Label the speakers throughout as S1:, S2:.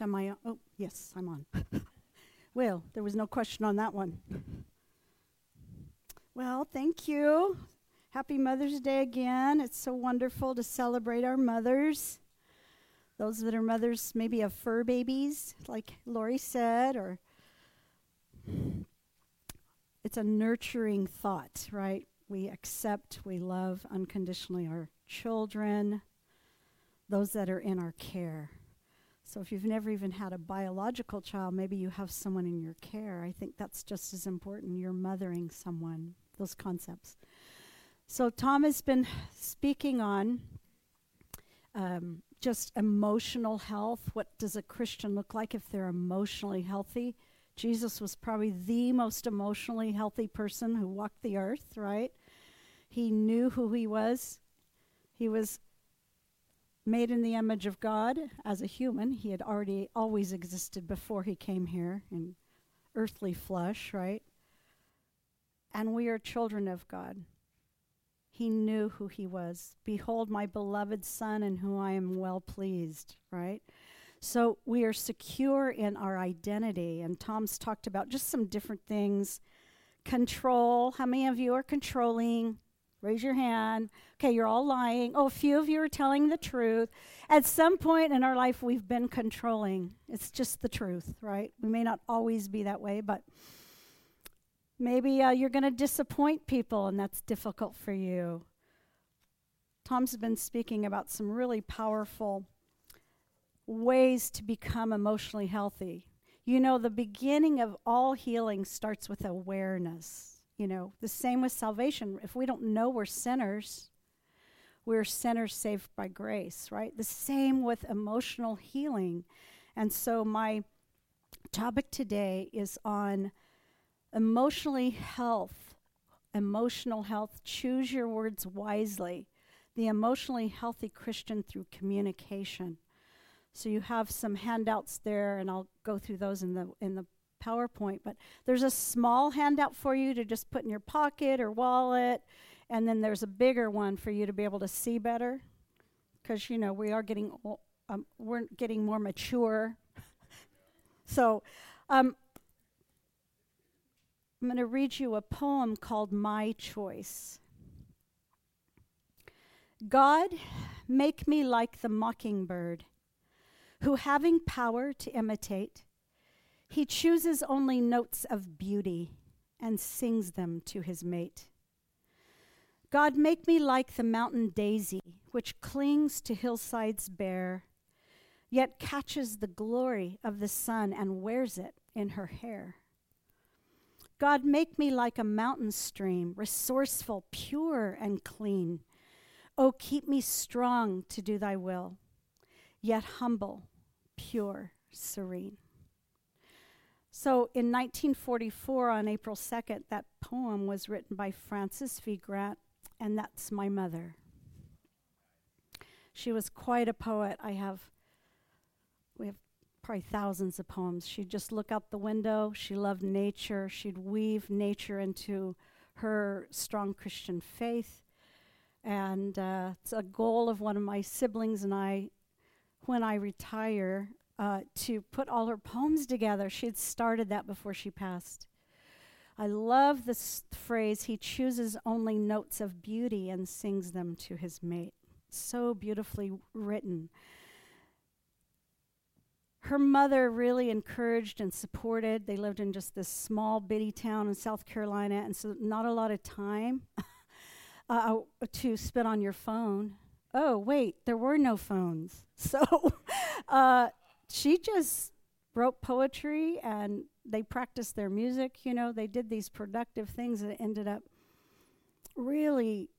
S1: am I on? Oh, yes, I'm on. well, there was no question on that one. Well, thank you. Happy Mother's Day again. It's so wonderful to celebrate our mothers. Those that are mothers, maybe of fur babies, like Lori said, or it's a nurturing thought, right? We accept, we love unconditionally our children, those that are in our care. So if you've never even had a biological child, maybe you have someone in your care. I think that's just as important. You're mothering someone, those concepts. So Tom has been speaking on um, just emotional health. What does a Christian look like if they're emotionally healthy? Jesus was probably the most emotionally healthy person who walked the earth, right? He knew who he was. He was made in the image of God as a human. He had already always existed before he came here in earthly flesh, right? And we are children of God. He knew who he was. Behold, my beloved Son, in whom I am well pleased, right? So we are secure in our identity. And Tom's talked about just some different things. Control. How many of you are controlling? Raise your hand. Okay, you're all lying. Oh, a few of you are telling the truth. At some point in our life, we've been controlling. It's just the truth, right? We may not always be that way, but maybe uh, you're going to disappoint people, and that's difficult for you. Tom's been speaking about some really powerful ways to become emotionally healthy. You know, the beginning of all healing starts with awareness you know, the same with salvation. If we don't know we're sinners, we're sinners saved by grace, right? The same with emotional healing. And so my topic today is on emotionally health, emotional health. Choose your words wisely. The emotionally healthy Christian through communication. So you have some handouts there, and I'll go through those in the in the PowerPoint, but there's a small handout for you to just put in your pocket or wallet, and then there's a bigger one for you to be able to see better, because you know we are getting um, we're getting more mature. so, um, I'm going to read you a poem called "My Choice." God, make me like the mockingbird, who having power to imitate he chooses only notes of beauty and sings them to his mate. God, make me like the mountain daisy, which clings to hillsides bare, yet catches the glory of the sun and wears it in her hair. God, make me like a mountain stream, resourceful, pure, and clean. Oh, keep me strong to do thy will, yet humble, pure, serene. So in 1944, on April 2nd, that poem was written by Frances V. Grant, and that's my mother. She was quite a poet. I have, we have probably thousands of poems. She'd just look out the window. She loved nature. She'd weave nature into her strong Christian faith. And uh, it's a goal of one of my siblings and I, when I retire, uh, to put all her poems together. She had started that before she passed. I love this phrase, he chooses only notes of beauty and sings them to his mate. So beautifully written. Her mother really encouraged and supported. They lived in just this small, bitty town in South Carolina, and so not a lot of time uh, to spend on your phone. Oh, wait, there were no phones. So uh, she just wrote poetry and they practiced their music. You know, they did these productive things that ended up really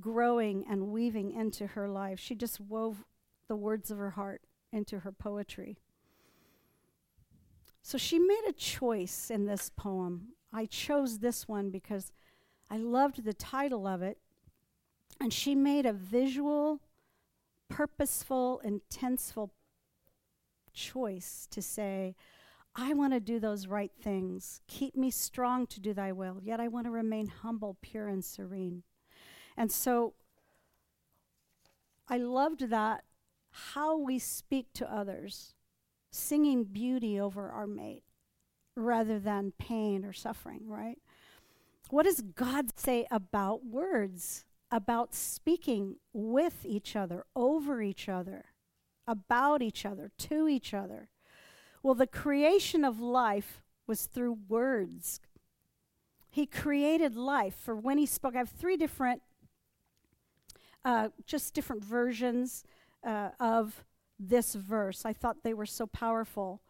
S1: growing and weaving into her life. She just wove the words of her heart into her poetry. So she made a choice in this poem. I chose this one because I loved the title of it. And she made a visual, purposeful, intenseful choice to say, I want to do those right things. Keep me strong to do thy will, yet I want to remain humble, pure, and serene. And so I loved that how we speak to others singing beauty over our mate rather than pain or suffering, right? What does God say about words, about speaking with each other, over each other, about each other, to each other? Well, the creation of life was through words. He created life for when he spoke. I have three different, uh, just different versions uh, of this verse. I thought they were so powerful.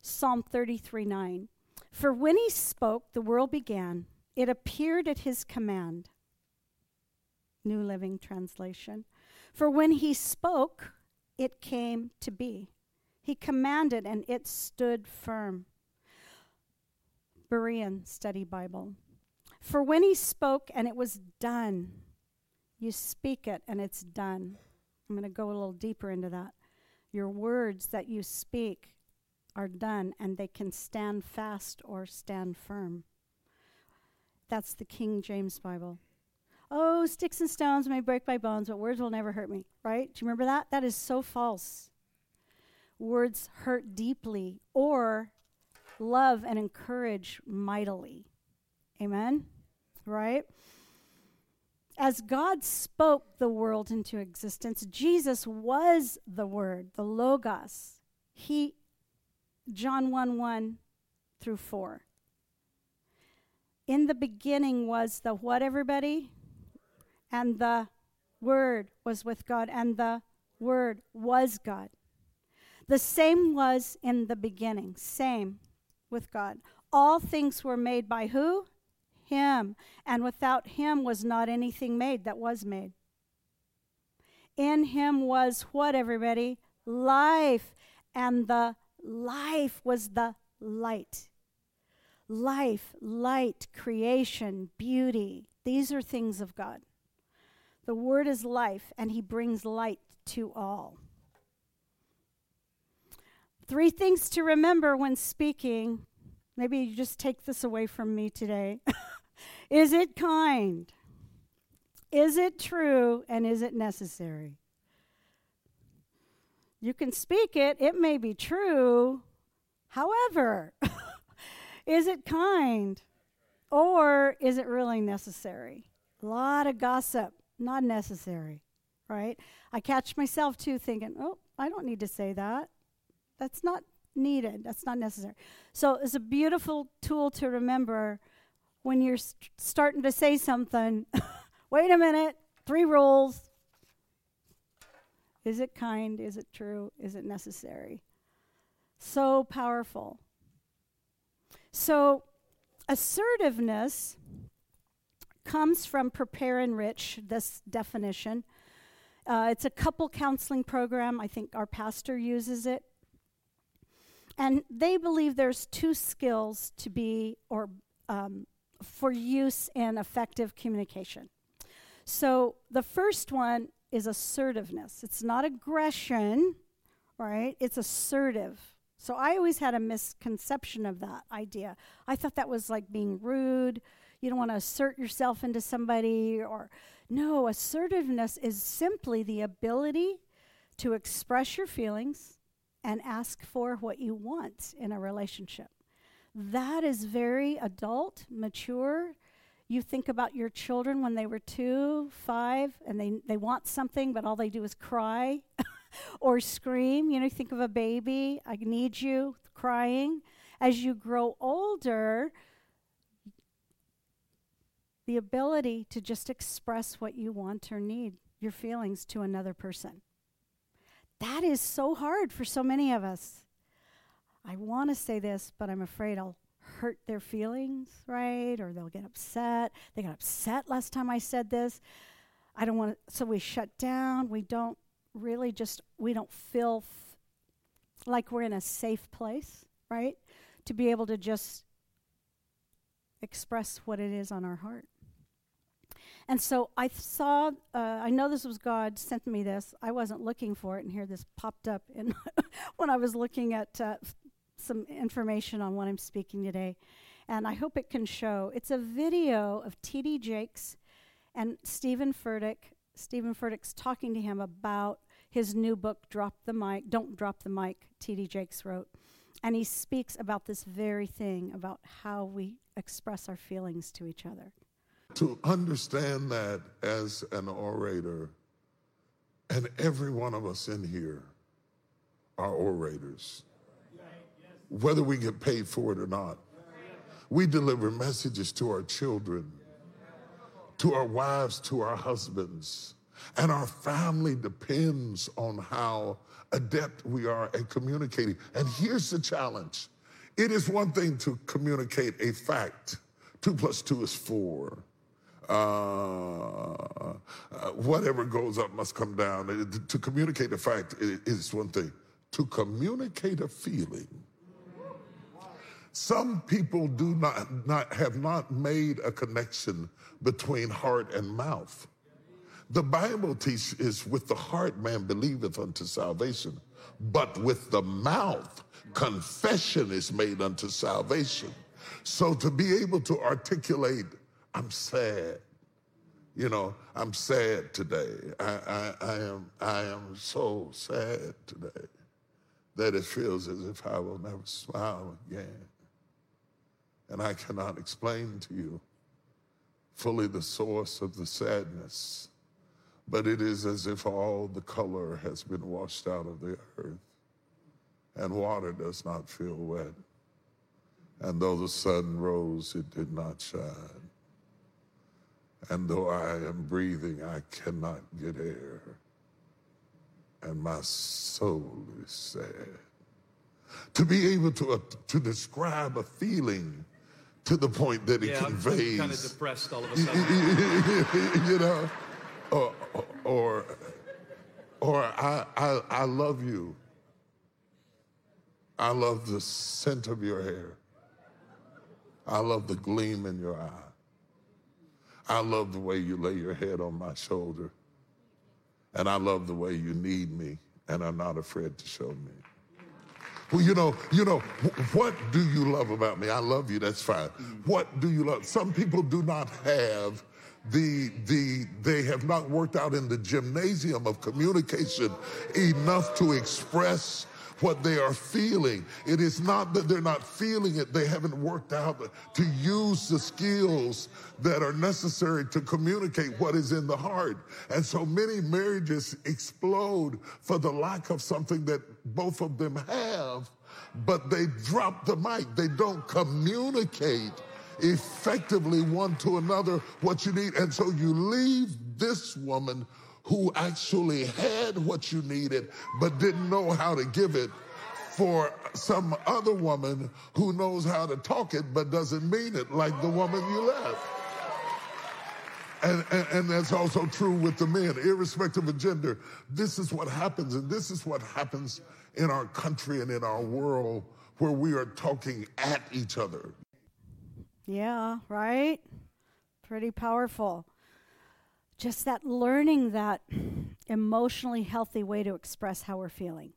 S1: Psalm 33 9. For when he spoke, the world began. It appeared at his command. New Living Translation. For when he spoke, it came to be. He commanded, and it stood firm. Berean Study Bible. For when he spoke, and it was done, you speak it, and it's done. I'm going to go a little deeper into that. Your words that you speak are done, and they can stand fast or stand firm. That's the King James Bible. Oh, sticks and stones may break my bones, but words will never hurt me, right? Do you remember that? That is so false words hurt deeply or love and encourage mightily. Amen? Right? As God spoke the world into existence, Jesus was the Word, the Logos. He, John 1 1 through 4. In the beginning was the what, everybody? And the Word was with God, and the Word was God. The same was in the beginning, same with God. All things were made by who? Him. And without him was not anything made that was made. In him was what, everybody? Life. And the life was the light. Life, light, creation, beauty. These are things of God. The word is life, and he brings light to all. Three things to remember when speaking. Maybe you just take this away from me today. is it kind? Is it true? And is it necessary? You can speak it, it may be true. However, is it kind? Or is it really necessary? A lot of gossip, not necessary, right? I catch myself too thinking, oh, I don't need to say that. That's not needed. That's not necessary. So it's a beautiful tool to remember when you're st- starting to say something. Wait a minute. Three rules. Is it kind? Is it true? Is it necessary? So powerful. So, assertiveness comes from Prepare Enrich, this definition. Uh, it's a couple counseling program. I think our pastor uses it. And they believe there's two skills to be or um, for use in effective communication. So the first one is assertiveness. It's not aggression, right? It's assertive. So I always had a misconception of that idea. I thought that was like being rude. You don't want to assert yourself into somebody or no, assertiveness is simply the ability to express your feelings and ask for what you want in a relationship. That is very adult, mature. You think about your children when they were two, five, and they, they want something, but all they do is cry or scream. You know, you think of a baby, I need you, crying. As you grow older, the ability to just express what you want or need, your feelings to another person. That is so hard for so many of us. I want to say this, but I'm afraid I'll hurt their feelings, right? Or they'll get upset. They got upset last time I said this. I don't want to, so we shut down. We don't really just, we don't feel f- like we're in a safe place, right? To be able to just express what it is on our heart. And so I saw, uh, I know this was God sent me this. I wasn't looking for it, and here this popped up in when I was looking at uh, some information on what I'm speaking today. And I hope it can show. It's a video of T.D. Jakes and Stephen Furtick. Stephen Furtick's talking to him about his new book, Drop the Mic, Don't Drop the Mic, T.D. Jakes wrote. And he speaks about this very thing, about how we express our feelings to each other.
S2: To understand that as an orator, and every one of us in here are orators, whether we get paid for it or not. We deliver messages to our children, to our wives, to our husbands, and our family depends on how adept we are at communicating. And here's the challenge it is one thing to communicate a fact two plus two is four. Uh, uh, whatever goes up must come down. To communicate a fact is one thing. To communicate a feeling. Some people do not, not have not made a connection between heart and mouth. The Bible teaches with the heart man believeth unto salvation, but with the mouth confession is made unto salvation. So to be able to articulate, I'm sad. You know, I'm sad today. I, I, I am I am so sad today that it feels as if I will never smile again. And I cannot explain to you fully the source of the sadness but it is as if all the color has been washed out of the earth and water does not feel wet. And though the sun rose, it did not shine. And though I am breathing, I cannot get air. And my soul is sad. To be able to, uh, to describe a feeling to the point that it
S3: yeah,
S2: conveys.
S3: Kind of depressed all of a sudden.
S2: you know, or, or, or I, I, I love you. I love the scent of your hair. I love the gleam in your eye. I love the way you lay your head on my shoulder. And I love the way you need me and are not afraid to show me. Well, you know, you know, what do you love about me? I love you, that's fine. What do you love? Some people do not have the, the, they have not worked out in the gymnasium of communication enough to express what they are feeling. It is not that they're not feeling it, they haven't worked out to use the skills that are necessary to communicate what is in the heart. And so many marriages explode for the lack of something that both of them have, but they drop the mic. They don't communicate effectively one to another what you need. And so you leave this woman who actually had what you needed but didn't know how to give it for some other woman who knows how to talk it but doesn't mean it like the woman you left. And, and, and, that's also true with the men, irrespective of gender. This is what happens, and this is what happens in our country and in our world where we are talking at each other.
S1: Yeah, right? Pretty powerful. Just that learning that emotionally healthy way to express how we're feeling.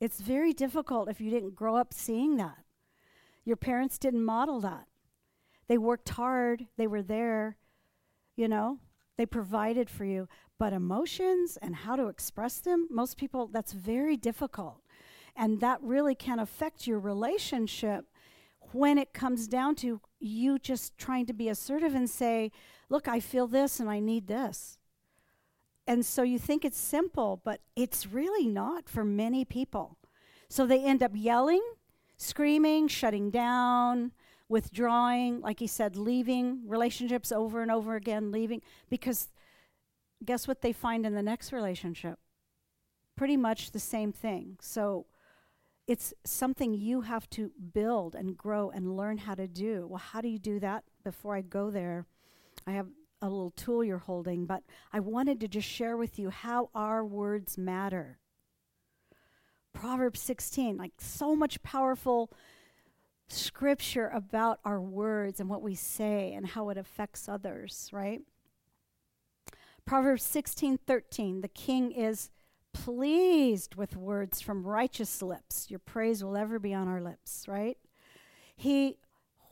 S1: It's very difficult if you didn't grow up seeing that. Your parents didn't model that. They worked hard, they were there, you know, they provided for you. But emotions and how to express them, most people, that's very difficult. And that really can affect your relationship when it comes down to you just trying to be assertive and say, Look, I feel this and I need this. And so you think it's simple, but it's really not for many people. So they end up yelling, screaming, shutting down, withdrawing, like he said, leaving relationships over and over again, leaving, because guess what they find in the next relationship? Pretty much the same thing. So it's something you have to build and grow and learn how to do. Well, how do you do that? Before I go there, I have a little tool you're holding, but I wanted to just share with you how our words matter. Proverbs 16, like so much powerful scripture about our words and what we say and how it affects others, right? Proverbs 16, 13, the king is pleased with words from righteous lips. Your praise will ever be on our lips, right? He,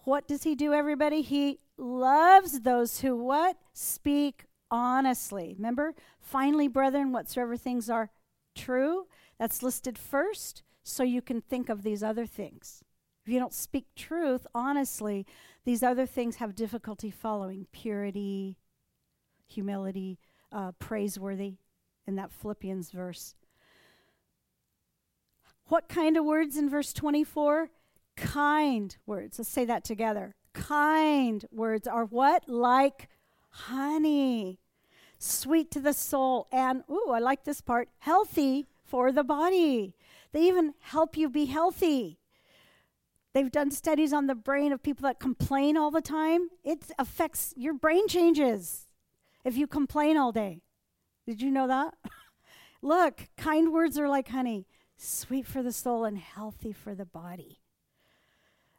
S1: what does he do, everybody? He loves those who what? Speak honestly. Remember? Finally, brethren, whatsoever things are true, that's listed first so you can think of these other things. If you don't speak truth honestly, these other things have difficulty following purity, humility, uh, praiseworthy in that Philippians verse. What kind of words in verse 24? Kind words. Let's say that together. Kind words are what? Like honey, sweet to the soul, and, ooh, I like this part, healthy for the body. They even help you be healthy. They've done studies on the brain of people that complain all the time. It affects your brain changes if you complain all day. Did you know that? Look, kind words are like honey, sweet for the soul and healthy for the body.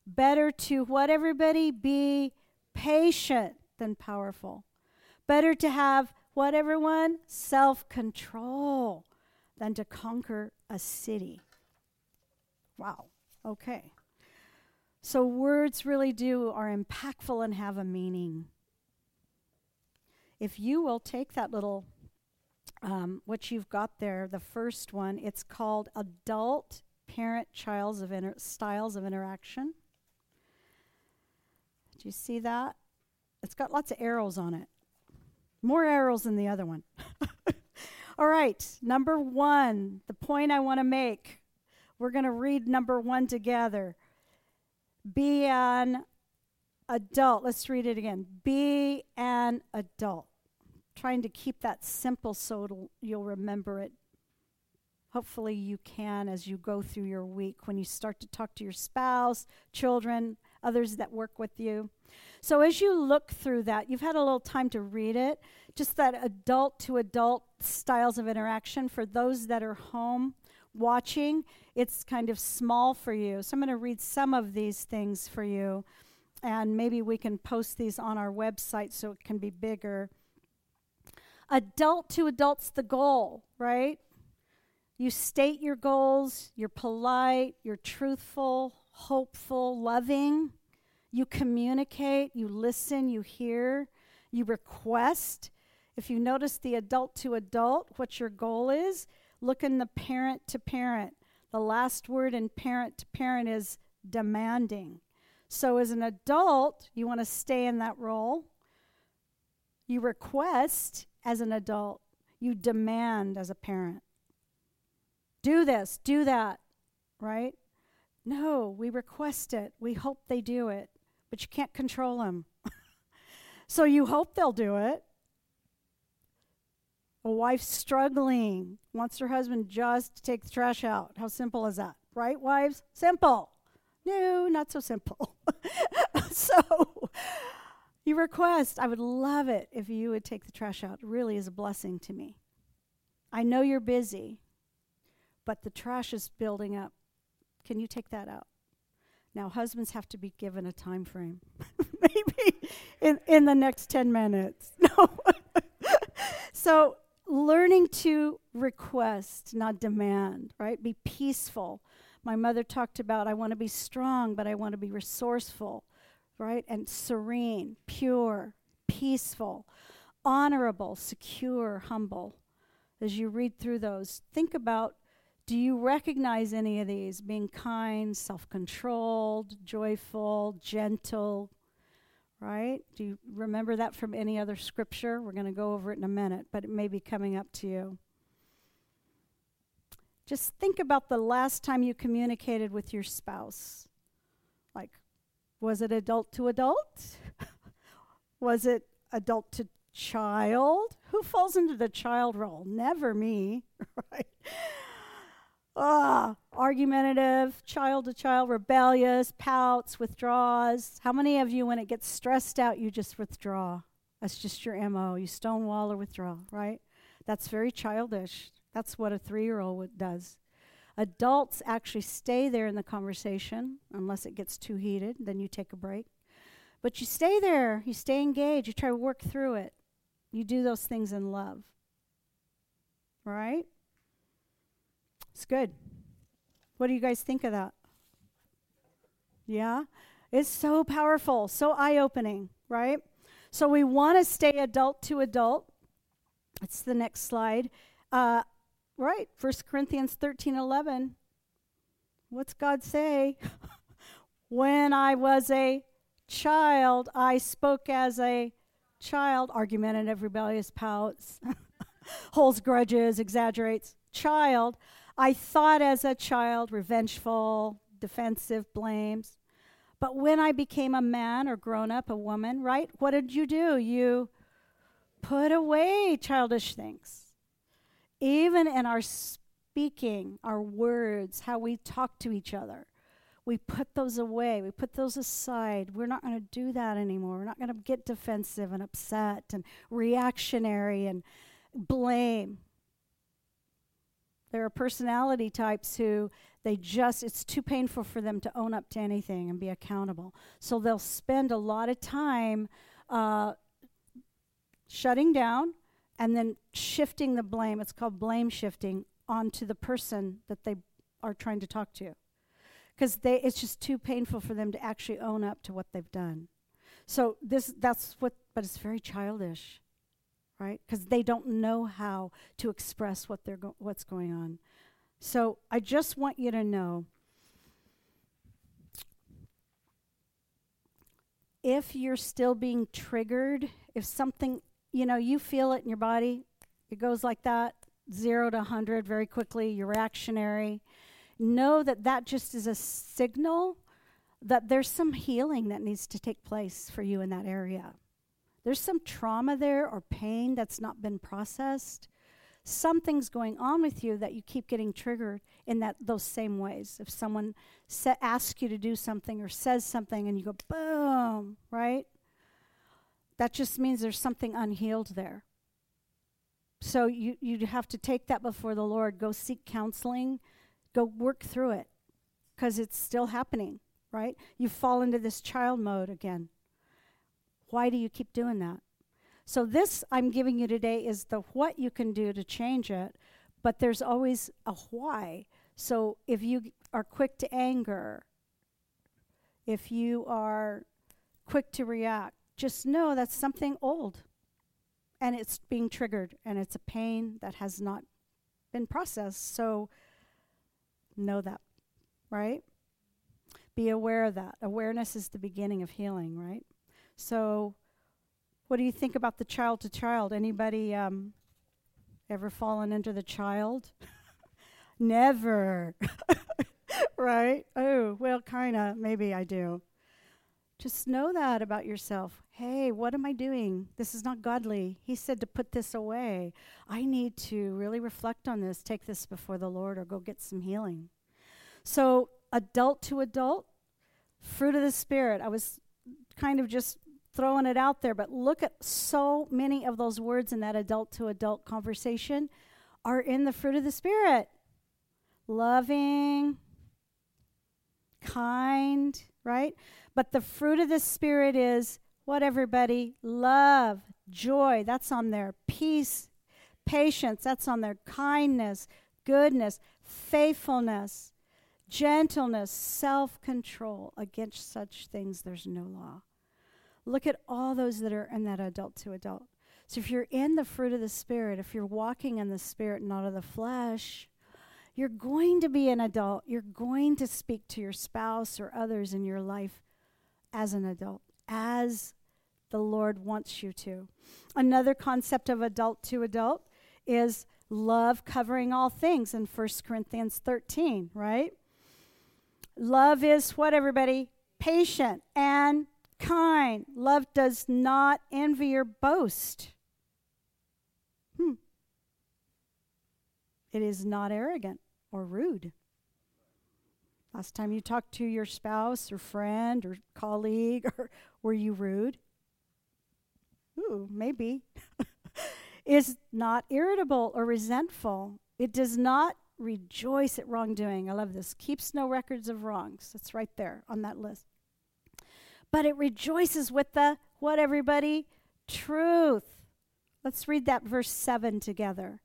S1: Better to what, everybody? Be patient than powerful. Better to have what, everyone? Self control than to conquer a city. Wow. Okay. So words really do are impactful and have a meaning. If you will take that little um, what you've got there, the first one, it's called adult parent childs of inter- styles of interaction. Do you see that? It's got lots of arrows on it. More arrows than the other one. All right, number one, the point I want to make. We're going to read number one together. Be an adult. Let's read it again. Be an adult trying to keep that simple so you'll remember it. Hopefully, you can as you go through your week when you start to talk to your spouse, children, others that work with you. So, as you look through that, you've had a little time to read it, just that adult to adult styles of interaction for those that are home watching. It's kind of small for you. So, I'm going to read some of these things for you, and maybe we can post these on our website so it can be bigger. Adult to adult's the goal, right? You state your goals, you're polite, you're truthful, hopeful, loving. You communicate, you listen, you hear, you request. If you notice the adult to adult, what your goal is, look in the parent to parent. The last word in parent to parent is demanding. So, as an adult, you want to stay in that role. You request, as an adult, you demand as a parent. Do this, do that, right? No, we request it. We hope they do it, but you can't control them. so you hope they'll do it. A wife struggling wants her husband just to take the trash out. How simple is that? Right, wives? Simple. No, not so simple. so you request, I would love it if you would take the trash out. It really is a blessing to me. I know you're busy, but the trash is building up. Can you take that out? Now, husbands have to be given a time frame, maybe in, in the next 10 minutes. No. so, learning to request, not demand, right? Be peaceful. My mother talked about I want to be strong, but I want to be resourceful right? And serene, pure, peaceful, honorable, secure, humble. As you read through those, think about do you recognize any of these? Being kind, self controlled, joyful, gentle, right? Do you remember that from any other scripture? We're going to go over it in a minute, but it may be coming up to you. Just think about the last time you communicated with your spouse. Like, was it adult to adult? Was it adult to child? Who falls into the child role? Never me, right? Ah, argumentative, child to child, rebellious, pouts, withdraws. How many of you, when it gets stressed out, you just withdraw? That's just your MO. You stonewall or withdraw, right? That's very childish. That's what a three year old does. Adults actually stay there in the conversation unless it gets too heated, then you take a break. But you stay there, you stay engaged, you try to work through it. You do those things in love. Right? It's good. What do you guys think of that? Yeah? It's so powerful, so eye opening, right? So we want to stay adult to adult. That's the next slide. Uh, right, 1 Corinthians 13 11. What's God say? when I was a child, I spoke as a child, argumentative, rebellious, pouts, holds grudges, exaggerates. Child, I thought as a child, revengeful, defensive, blames. But when I became a man or grown up, a woman, right? What did you do? You put away childish things. Even in our speaking, our words, how we talk to each other, we put those away. We put those aside. We're not going to do that anymore. We're not going to get defensive and upset and reactionary and blame. There are personality types who they just, it's too painful for them to own up to anything and be accountable. So they'll spend a lot of time uh, shutting down and then shifting the blame. It's called blame shifting onto the person that they are trying to talk to. Because it's just too painful for them to actually own up to what they've done. So this that's what but it's very childish right? Because they don't know how to express what they're go- what's going on. So I just want you to know if you're still being triggered, if something, you know, you feel it in your body, it goes like that, zero to 100 very quickly, you're reactionary. Know that that just is a signal that there's some healing that needs to take place for you in that area there's some trauma there or pain that's not been processed. Something's going on with you that you keep getting triggered in that those same ways. If someone sa- asks you to do something or says something and you go boom, right? That just means there's something unhealed there. So you you have to take that before the Lord, go seek counseling, go work through it because it's still happening, right? You fall into this child mode again. Why do you keep doing that? So, this I'm giving you today is the what you can do to change it, but there's always a why. So, if you are quick to anger, if you are quick to react, just know that's something old and it's being triggered and it's a pain that has not been processed. So, know that, right? Be aware of that. Awareness is the beginning of healing, right? So, what do you think about the child to child? Anybody um, ever fallen into the child? Never. right? Oh, well, kind of. Maybe I do. Just know that about yourself. Hey, what am I doing? This is not godly. He said to put this away. I need to really reflect on this, take this before the Lord, or go get some healing. So, adult to adult, fruit of the Spirit. I was kind of just throwing it out there, but look at so many of those words in that adult to adult conversation are in the fruit of the Spirit loving, kind, right? But the fruit of the Spirit is what, everybody? Love, joy, that's on there. Peace, patience, that's on there. Kindness, goodness, faithfulness, gentleness, self control. Against such things, there's no law. Look at all those that are in that adult to adult. So if you're in the fruit of the Spirit, if you're walking in the Spirit, not of the flesh, you're going to be an adult. You're going to speak to your spouse or others in your life as an adult, as the Lord wants you to. Another concept of adult to adult is love covering all things in 1 Corinthians 13, right? Love is what, everybody? Patient and kind. Love does not envy or boast. Hmm. It is not arrogant or rude. Last time you talked to your spouse or friend or colleague, or were you rude? Ooh, maybe. is not irritable or resentful. It does not rejoice at wrongdoing. I love this. Keeps no records of wrongs. It's right there on that list but it rejoices with the what, everybody? Truth. Let's read that verse 7 together.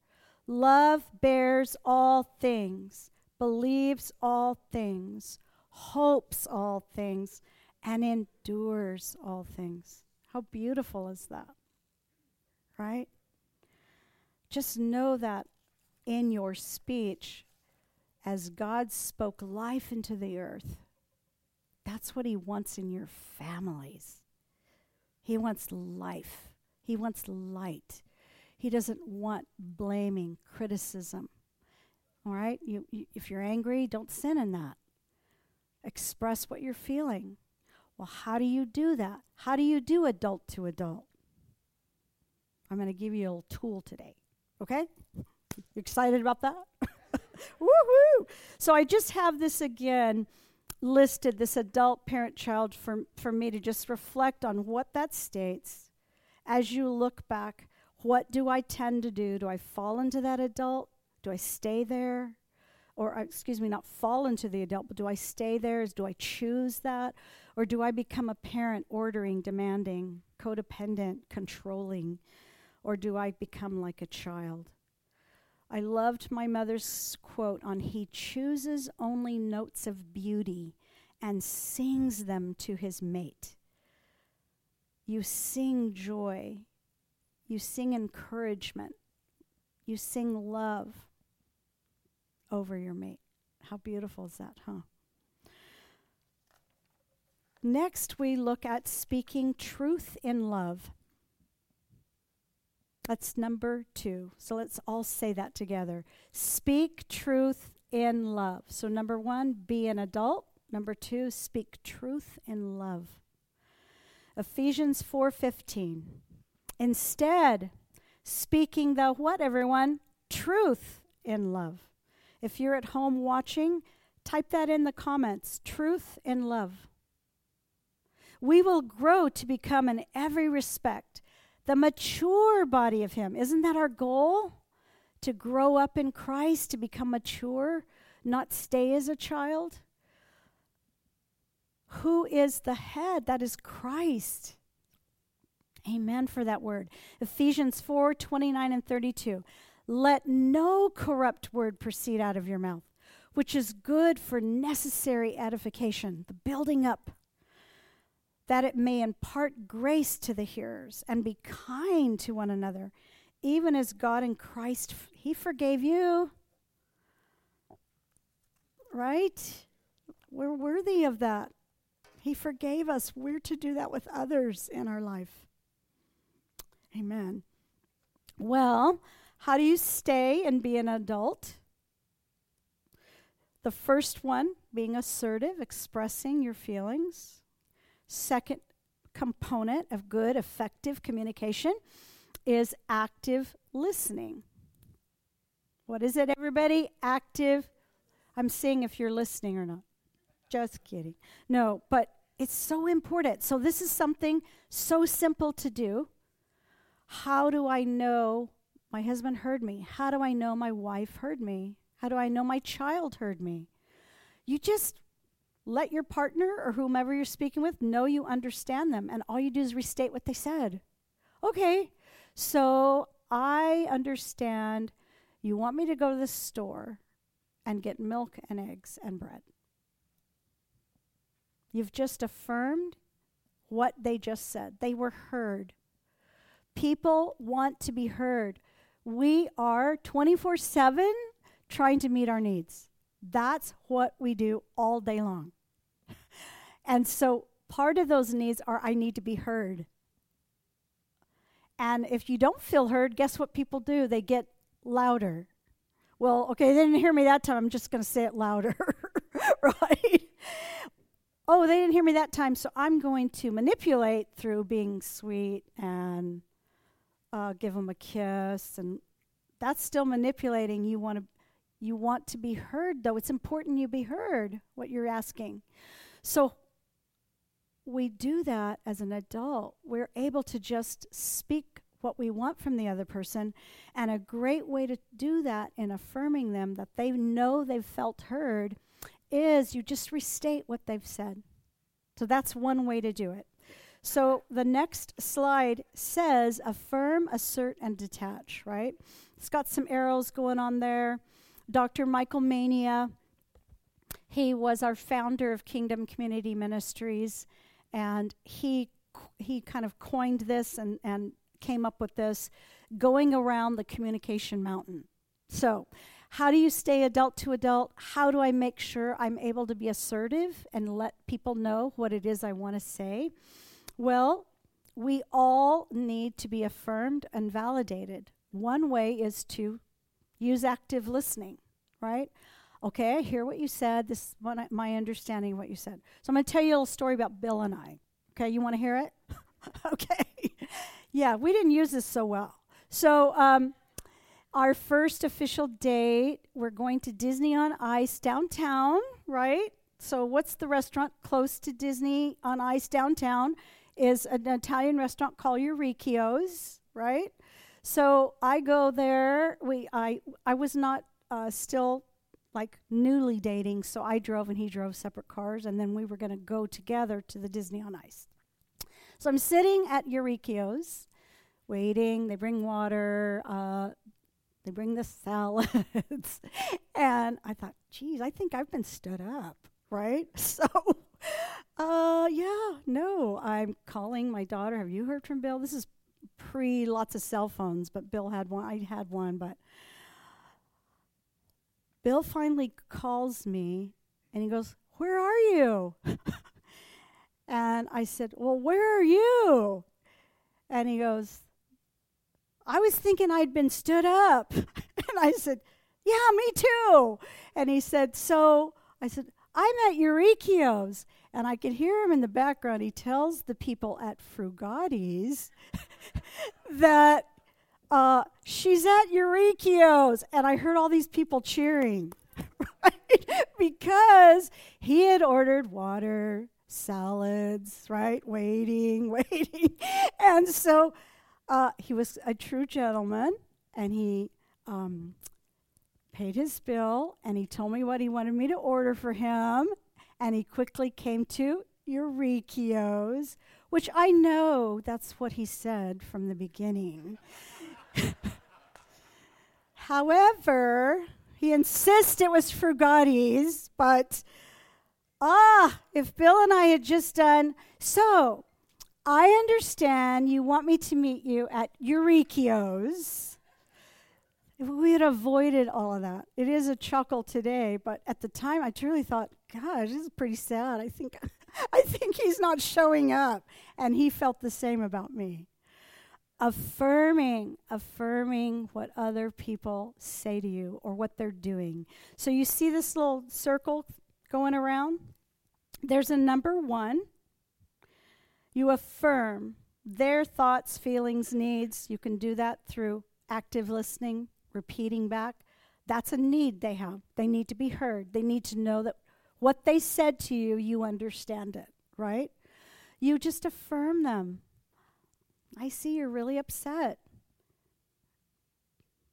S1: Love bears all things, believes all things, hopes all things, and endures all things. How beautiful is that? Right? Just know that in your speech as God spoke life into the earth. That's what He wants in your families. He wants life, He wants light. He doesn't want blaming, criticism. All right? You, you, if you're angry, don't sin in that. Express what you're feeling. Well, how do you do that? How do you do adult to adult? I'm going to give you a little tool today. Okay? You excited about that? Woohoo! So I just have this again listed, this adult parent child, for, for me to just reflect on what that states as you look back. What do I tend to do? Do I fall into that adult? Do I stay there? Or, uh, excuse me, not fall into the adult, but do I stay there? Do I choose that? Or do I become a parent, ordering, demanding, codependent, controlling? Or do I become like a child? I loved my mother's quote on He chooses only notes of beauty and sings them to his mate. You sing joy, you sing encouragement, you sing love over your mate. How beautiful is that, huh? Next, we look at speaking truth in love. That's number two. So let's all say that together. Speak truth in love. So, number one, be an adult. Number two, speak truth in love. Ephesians 4:15. Instead, speaking the what everyone? Truth in love. If you're at home watching, type that in the comments. Truth in love. We will grow to become in every respect the mature body of Him. Isn't that our goal? To grow up in Christ, to become mature, not stay as a child? Who is the head? That is Christ. Amen for that word. Ephesians 4 29 and 32. Let no corrupt word proceed out of your mouth, which is good for necessary edification, the building up that it may impart grace to the hearers and be kind to one another, even as God in Christ, He forgave you. Right? We're worthy of that. He forgave us. We're to do that with others in our life. Amen. Well, how do you stay and be an adult? The first one being assertive, expressing your feelings second component of good, effective communication is active listening. What is it, everybody? Active. I'm seeing if you're listening or not. Just kidding. No, but it's so important. So, this is something so simple to do. How do I know my husband heard me? How do I know my wife heard me? How do I know my child heard me? You just let your partner or whomever you're speaking with know you understand them, and all you do is restate what they said. Okay, so I understand you want me to go to the store and get milk and eggs and bread. You've just affirmed what they just said. They were heard. People want to be heard. We are 24 7 trying to meet our needs. That's what we do all day long. And so part of those needs are I need to be heard. And if you don't feel heard, guess what people do? They get louder. Well, okay, they didn't hear me that time. I'm just going to say it louder, right? Oh, they didn't hear me that time, so I'm going to manipulate through being sweet and uh, give them a kiss, and that's still manipulating. You want to, you want to be heard, though. It's important you be heard. What you're asking. So we do that as an adult, we're able to just speak what we want from the other person. And a great way to do that in affirming them that they know they've felt heard is you just restate what they've said. So that's one way to do it. So the next slide says affirm, assert, and detach, right? It's got some arrows going on there. Dr. Michael Mania, he was our founder of Kingdom Community Ministries and he he kind of coined this and, and came up with this going around the communication mountain So, how do you stay adult to adult? How do I make sure I'm able to be assertive and let people know what it is I want to say? Well, we all need to be affirmed and validated. One way is to use active listening, right? Okay, I hear what you said. This is my understanding of what you said. So I'm going to tell you a little story about Bill and I. Okay, you want to hear it? okay. yeah, we didn't use this so well. So, um, our first official date, we're going to Disney on Ice downtown, right? So, what's the restaurant close to Disney on Ice downtown? Is an Italian restaurant called Eurykio's, right? So I go there. We I I was not uh, still like newly dating, so I drove and he drove separate cars, and then we were going to go together to the Disney on Ice. So I'm sitting at Eurykio's, waiting. They bring water. Uh, they bring the salads. and I thought, geez, I think I've been stood up, right? So, uh, yeah, no, I'm calling my daughter. Have you heard from Bill? This is pre lots of cell phones, but Bill had one. I had one, but Bill finally calls me and he goes, Where are you? and I said, Well, where are you? And he goes, I was thinking I'd been stood up. and I said, Yeah, me too. And he said, So I said, I'm at Eurykio's. And I could hear him in the background. He tells the people at Frugatti's that uh, she's at Eurykio's. And I heard all these people cheering, right? Because he had ordered water, salads, right? Waiting, waiting. And so uh, he was a true gentleman, and he um, paid his bill, and he told me what he wanted me to order for him, and he quickly came to Eurykio's, which I know that's what he said from the beginning. However, he insists it was Frugatti's, but ah, if Bill and I had just done so, I understand you want me to meet you at Eurykio's. We had avoided all of that. It is a chuckle today, but at the time I truly thought, gosh, this is pretty sad. I think I think he's not showing up. And he felt the same about me. Affirming, affirming what other people say to you or what they're doing. So you see this little circle going around? There's a number one you affirm their thoughts, feelings, needs. You can do that through active listening, repeating back. That's a need they have. They need to be heard. They need to know that what they said to you, you understand it, right? You just affirm them. I see you're really upset.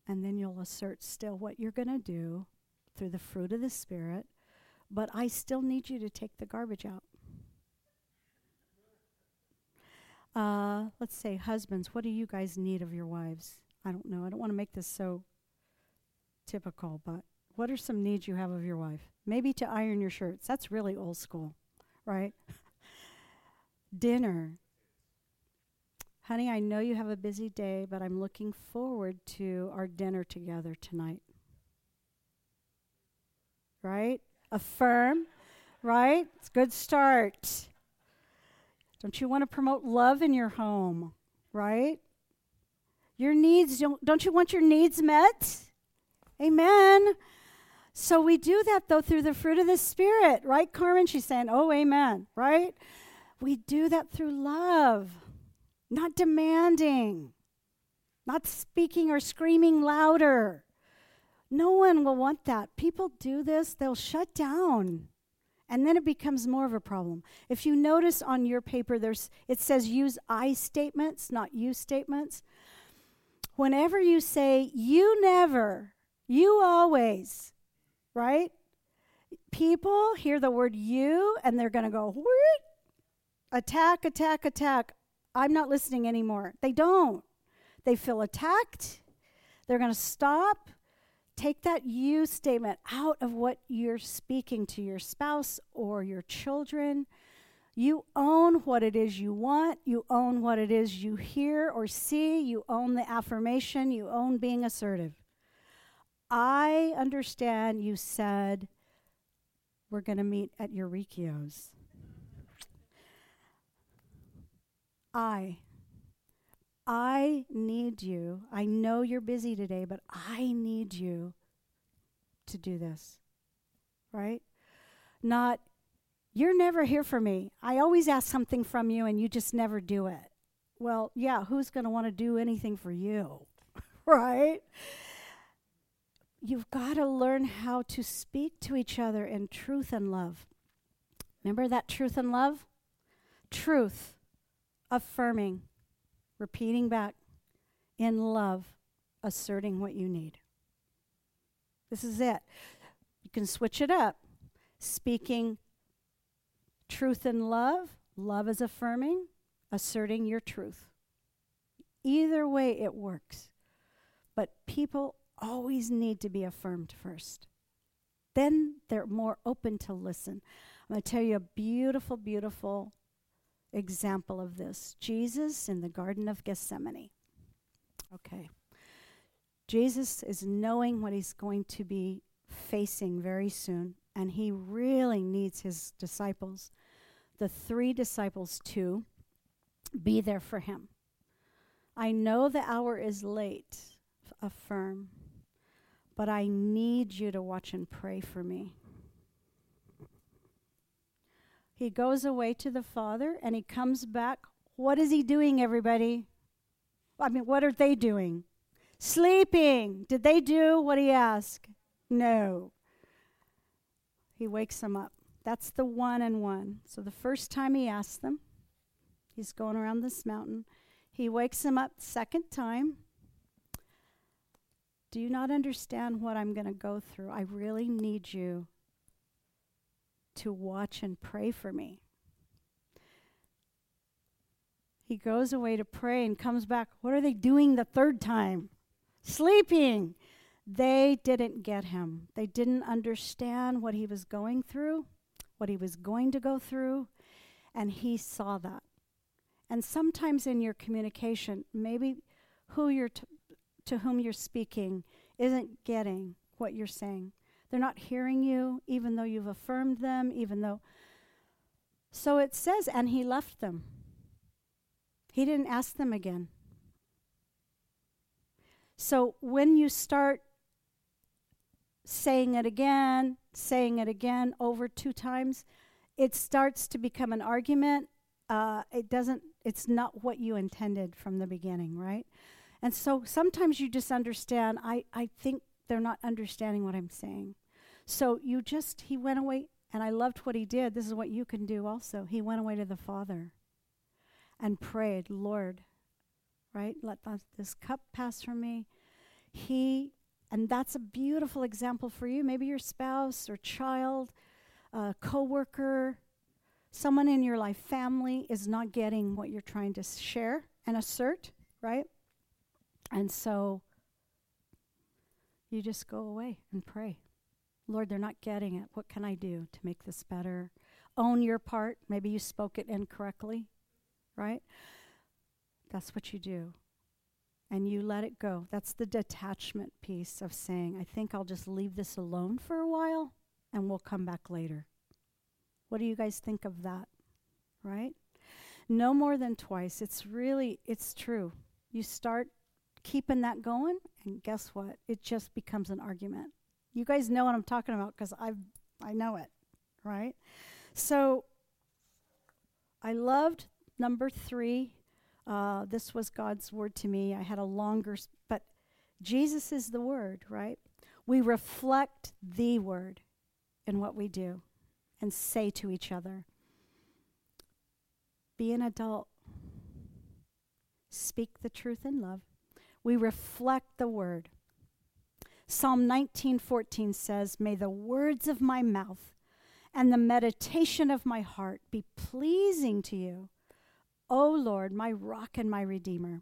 S1: And then you'll assert still what you're going to do through the fruit of the Spirit, but I still need you to take the garbage out. Uh, let's say, husbands, what do you guys need of your wives? I don't know. I don't want to make this so typical, but what are some needs you have of your wife? Maybe to iron your shirts. That's really old school, right? Dinner. Honey, I know you have a busy day, but I'm looking forward to our dinner together tonight. Right? Affirm, right? It's a good start. Don't you want to promote love in your home, right? Your needs, don't, don't you want your needs met? Amen. So we do that though through the fruit of the Spirit, right, Carmen? She's saying, oh, amen, right? We do that through love, not demanding, not speaking or screaming louder. No one will want that. People do this, they'll shut down and then it becomes more of a problem. If you notice on your paper, there's it says use I statements, not you statements. Whenever you say you never, you always, right? People hear the word you and they're going to go, attack, attack, attack. I'm not listening anymore. They don't. They feel attacked. They're going to stop Take that you statement out of what you're speaking to your spouse or your children. You own what it is you want. You own what it is you hear or see. You own the affirmation. You own being assertive. I understand you said we're going to meet at Eureka's. I. I need you. I know you're busy today, but I need you to do this. Right? Not, you're never here for me. I always ask something from you and you just never do it. Well, yeah, who's going to want to do anything for you? right? You've got to learn how to speak to each other in truth and love. Remember that truth and love? Truth, affirming, repeating back, in love, asserting what you need. This is it. You can switch it up. Speaking truth and love, love is affirming, asserting your truth. Either way, it works. But people always need to be affirmed first. Then they're more open to listen. I'm going to tell you a beautiful, beautiful example of this Jesus in the Garden of Gethsemane. Okay. Jesus is knowing what he's going to be facing very soon, and he really needs his disciples, the three disciples, to be there for him. I know the hour is late, affirm, but I need you to watch and pray for me. He goes away to the Father and he comes back. What is he doing, everybody? I mean, what are they doing? Sleeping. Did they do what he asked? No. He wakes them up. That's the one and one. So the first time he asks them, he's going around this mountain. He wakes them up second time. Do you not understand what I'm going to go through? I really need you to watch and pray for me. He goes away to pray and comes back. What are they doing the third time? Sleeping. They didn't get him. They didn't understand what he was going through, what he was going to go through, and he saw that. And sometimes in your communication, maybe who you're t- to whom you're speaking isn't getting what you're saying. They're not hearing you, even though you've affirmed them, even though. So it says, and he left them. He didn't ask them again. So when you start saying it again, saying it again over two times, it starts to become an argument. Uh, it doesn't, it's not what you intended from the beginning, right? And so sometimes you just understand, I, I think they're not understanding what I'm saying. So you just, he went away, and I loved what he did. This is what you can do also. He went away to the Father and prayed, Lord, right? Let this cup pass from me. He, and that's a beautiful example for you. Maybe your spouse or child, uh, coworker, someone in your life, family is not getting what you're trying to share and assert, right? And so you just go away and pray. Lord, they're not getting it. What can I do to make this better? Own your part. Maybe you spoke it incorrectly, right? That's what you do. And you let it go. That's the detachment piece of saying, I think I'll just leave this alone for a while and we'll come back later. What do you guys think of that? Right? No more than twice. It's really, it's true. You start keeping that going, and guess what? It just becomes an argument. You guys know what I'm talking about because I I know it, right? So I loved number three. Uh, this was God's word to me. I had a longer, but Jesus is the word, right? We reflect the word in what we do and say to each other. Be an adult. Speak the truth in love. We reflect the word. Psalm 19:14 says, "May the words of my mouth and the meditation of my heart be pleasing to you, O Lord, my rock and my redeemer."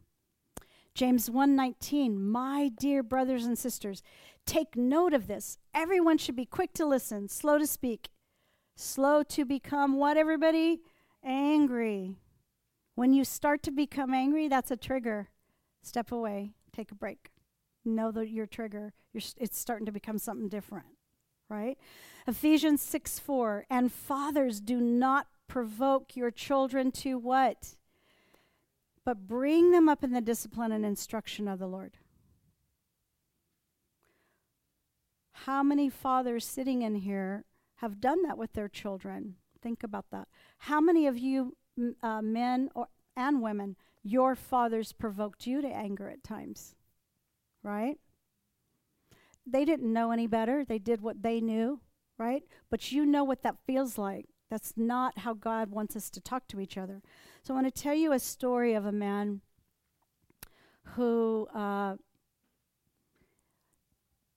S1: James 1:19, "My dear brothers and sisters, take note of this. Everyone should be quick to listen, slow to speak, slow to become what everybody angry. When you start to become angry, that's a trigger. Step away, take a break. know that your trigger. You're, it's starting to become something different, right? Ephesians 6 4. And fathers, do not provoke your children to what? But bring them up in the discipline and instruction of the Lord. How many fathers sitting in here have done that with their children? Think about that. How many of you, uh, men or, and women, your fathers provoked you to anger at times? Right? They didn't know any better. They did what they knew, right? But you know what that feels like. That's not how God wants us to talk to each other. So I want to tell you a story of a man who uh,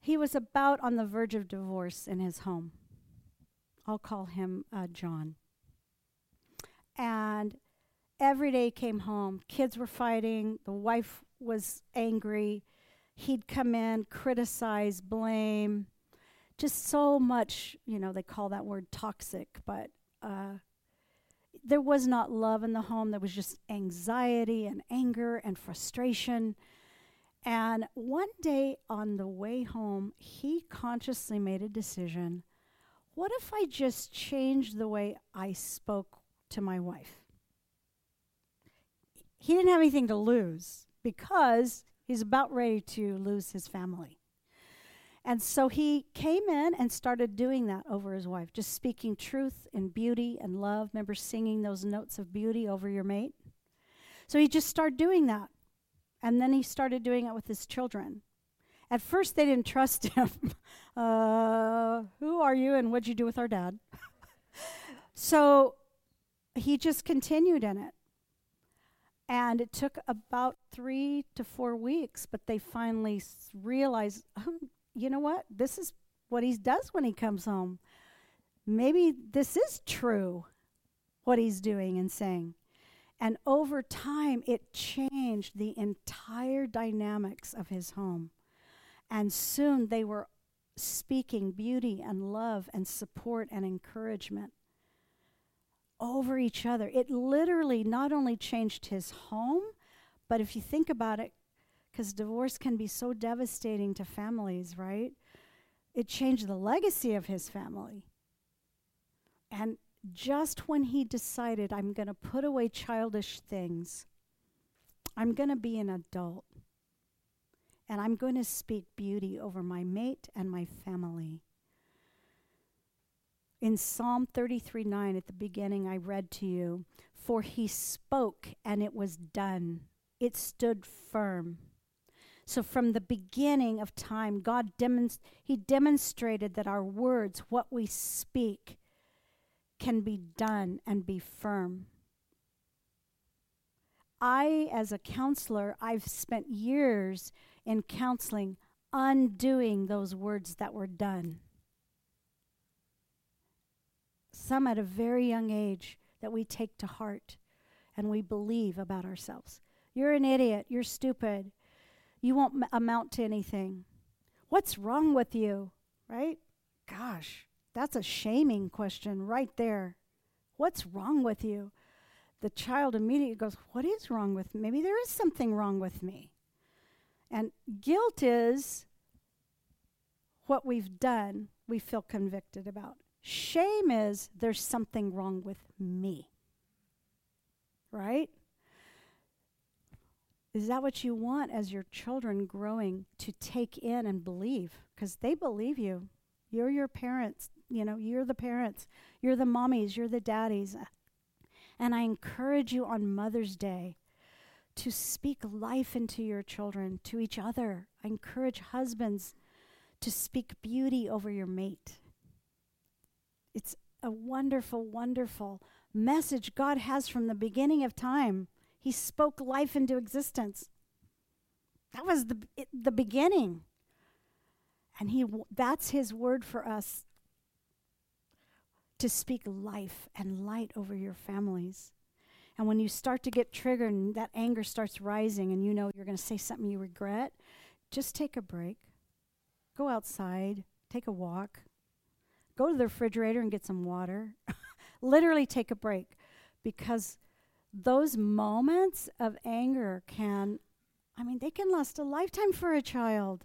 S1: he was about on the verge of divorce in his home. I'll call him uh, John. And every day came home, kids were fighting, the wife was angry. He'd come in, criticize, blame, just so much, you know, they call that word toxic, but uh, there was not love in the home. There was just anxiety and anger and frustration. And one day on the way home, he consciously made a decision what if I just changed the way I spoke to my wife? He didn't have anything to lose because he's about ready to lose his family. And so he came in and started doing that over his wife, just speaking truth and beauty and love. Remember singing those notes of beauty over your mate? So he just started doing that. And then he started doing it with his children. At first, they didn't trust him. uh, who are you and what'd you do with our dad? so he just continued in it. And it took about three to four weeks, but they finally s- realized, oh, you know what? This is what he does when he comes home. Maybe this is true, what he's doing and saying. And over time, it changed the entire dynamics of his home. And soon they were speaking beauty and love and support and encouragement over each other. It literally not only changed his home, but if you think about it, because divorce can be so devastating to families, right? It changed the legacy of his family. And just when he decided, I'm going to put away childish things, I'm going to be an adult, and I'm going to speak beauty over my mate and my family. In Psalm 33 9, at the beginning, I read to you, For he spoke and it was done, it stood firm. So from the beginning of time, God demonst- he demonstrated that our words, what we speak, can be done and be firm. I, as a counselor, I've spent years in counseling undoing those words that were done. Some at a very young age that we take to heart and we believe about ourselves. You're an idiot. You're stupid. You won't amount to anything. What's wrong with you? Right? Gosh, that's a shaming question right there. What's wrong with you? The child immediately goes, What is wrong with me? Maybe there is something wrong with me. And guilt is what we've done, we feel convicted about. Shame is there's something wrong with me. Right? Is that what you want as your children growing to take in and believe? Because they believe you. You're your parents. You know, you're the parents. You're the mommies. You're the daddies. And I encourage you on Mother's Day to speak life into your children, to each other. I encourage husbands to speak beauty over your mate. It's a wonderful, wonderful message God has from the beginning of time. He spoke life into existence. That was the, it, the beginning. And he, that's his word for us to speak life and light over your families. And when you start to get triggered and that anger starts rising and you know you're going to say something you regret, just take a break. Go outside, take a walk, go to the refrigerator and get some water. Literally take a break because those moments of anger can I mean, they can last a lifetime for a child,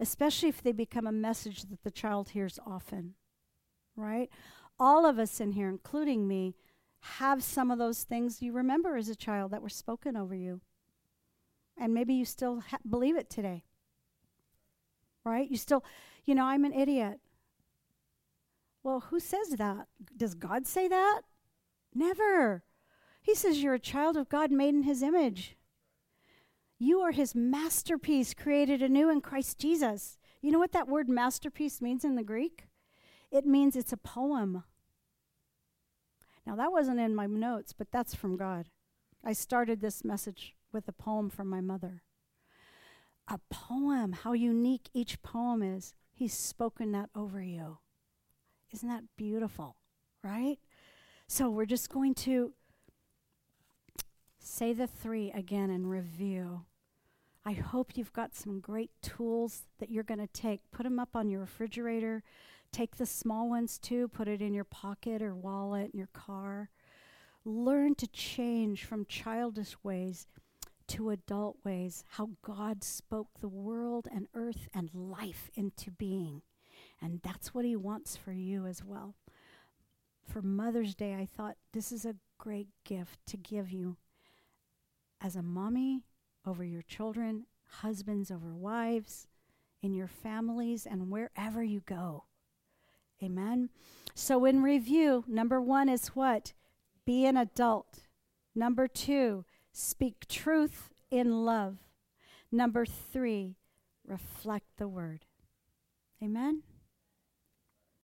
S1: especially if they become a message that the child hears often, right? All of us in here, including me, have some of those things you remember as a child that were spoken over you. And maybe you still ha- believe it today. Right? You still, you know, I'm an idiot. Well, who says that? Does God say that? Never. He says you're a child of God made in his image. You are his masterpiece, created anew in Christ Jesus. You know what that word masterpiece means in the Greek? It means it's a poem. Now, that wasn't in my notes, but that's from God. I started this message with a poem from my mother. A poem, how unique each poem is. He's spoken that over you. Isn't that beautiful? Right? So we're just going to say the three again and review. I hope you've got some great tools that you're going to take. Put them up on your refrigerator. Take the small ones too, put it in your pocket or wallet in your car. Learn to change from childish ways to adult ways, how God spoke the world and earth and life into being. And that's what He wants for you as well. For Mother's Day, I thought this is a great gift to give you as a mommy over your children, husbands over wives, in your families, and wherever you go. Amen. So, in review, number one is what? Be an adult. Number two, speak truth in love. Number three, reflect the word. Amen.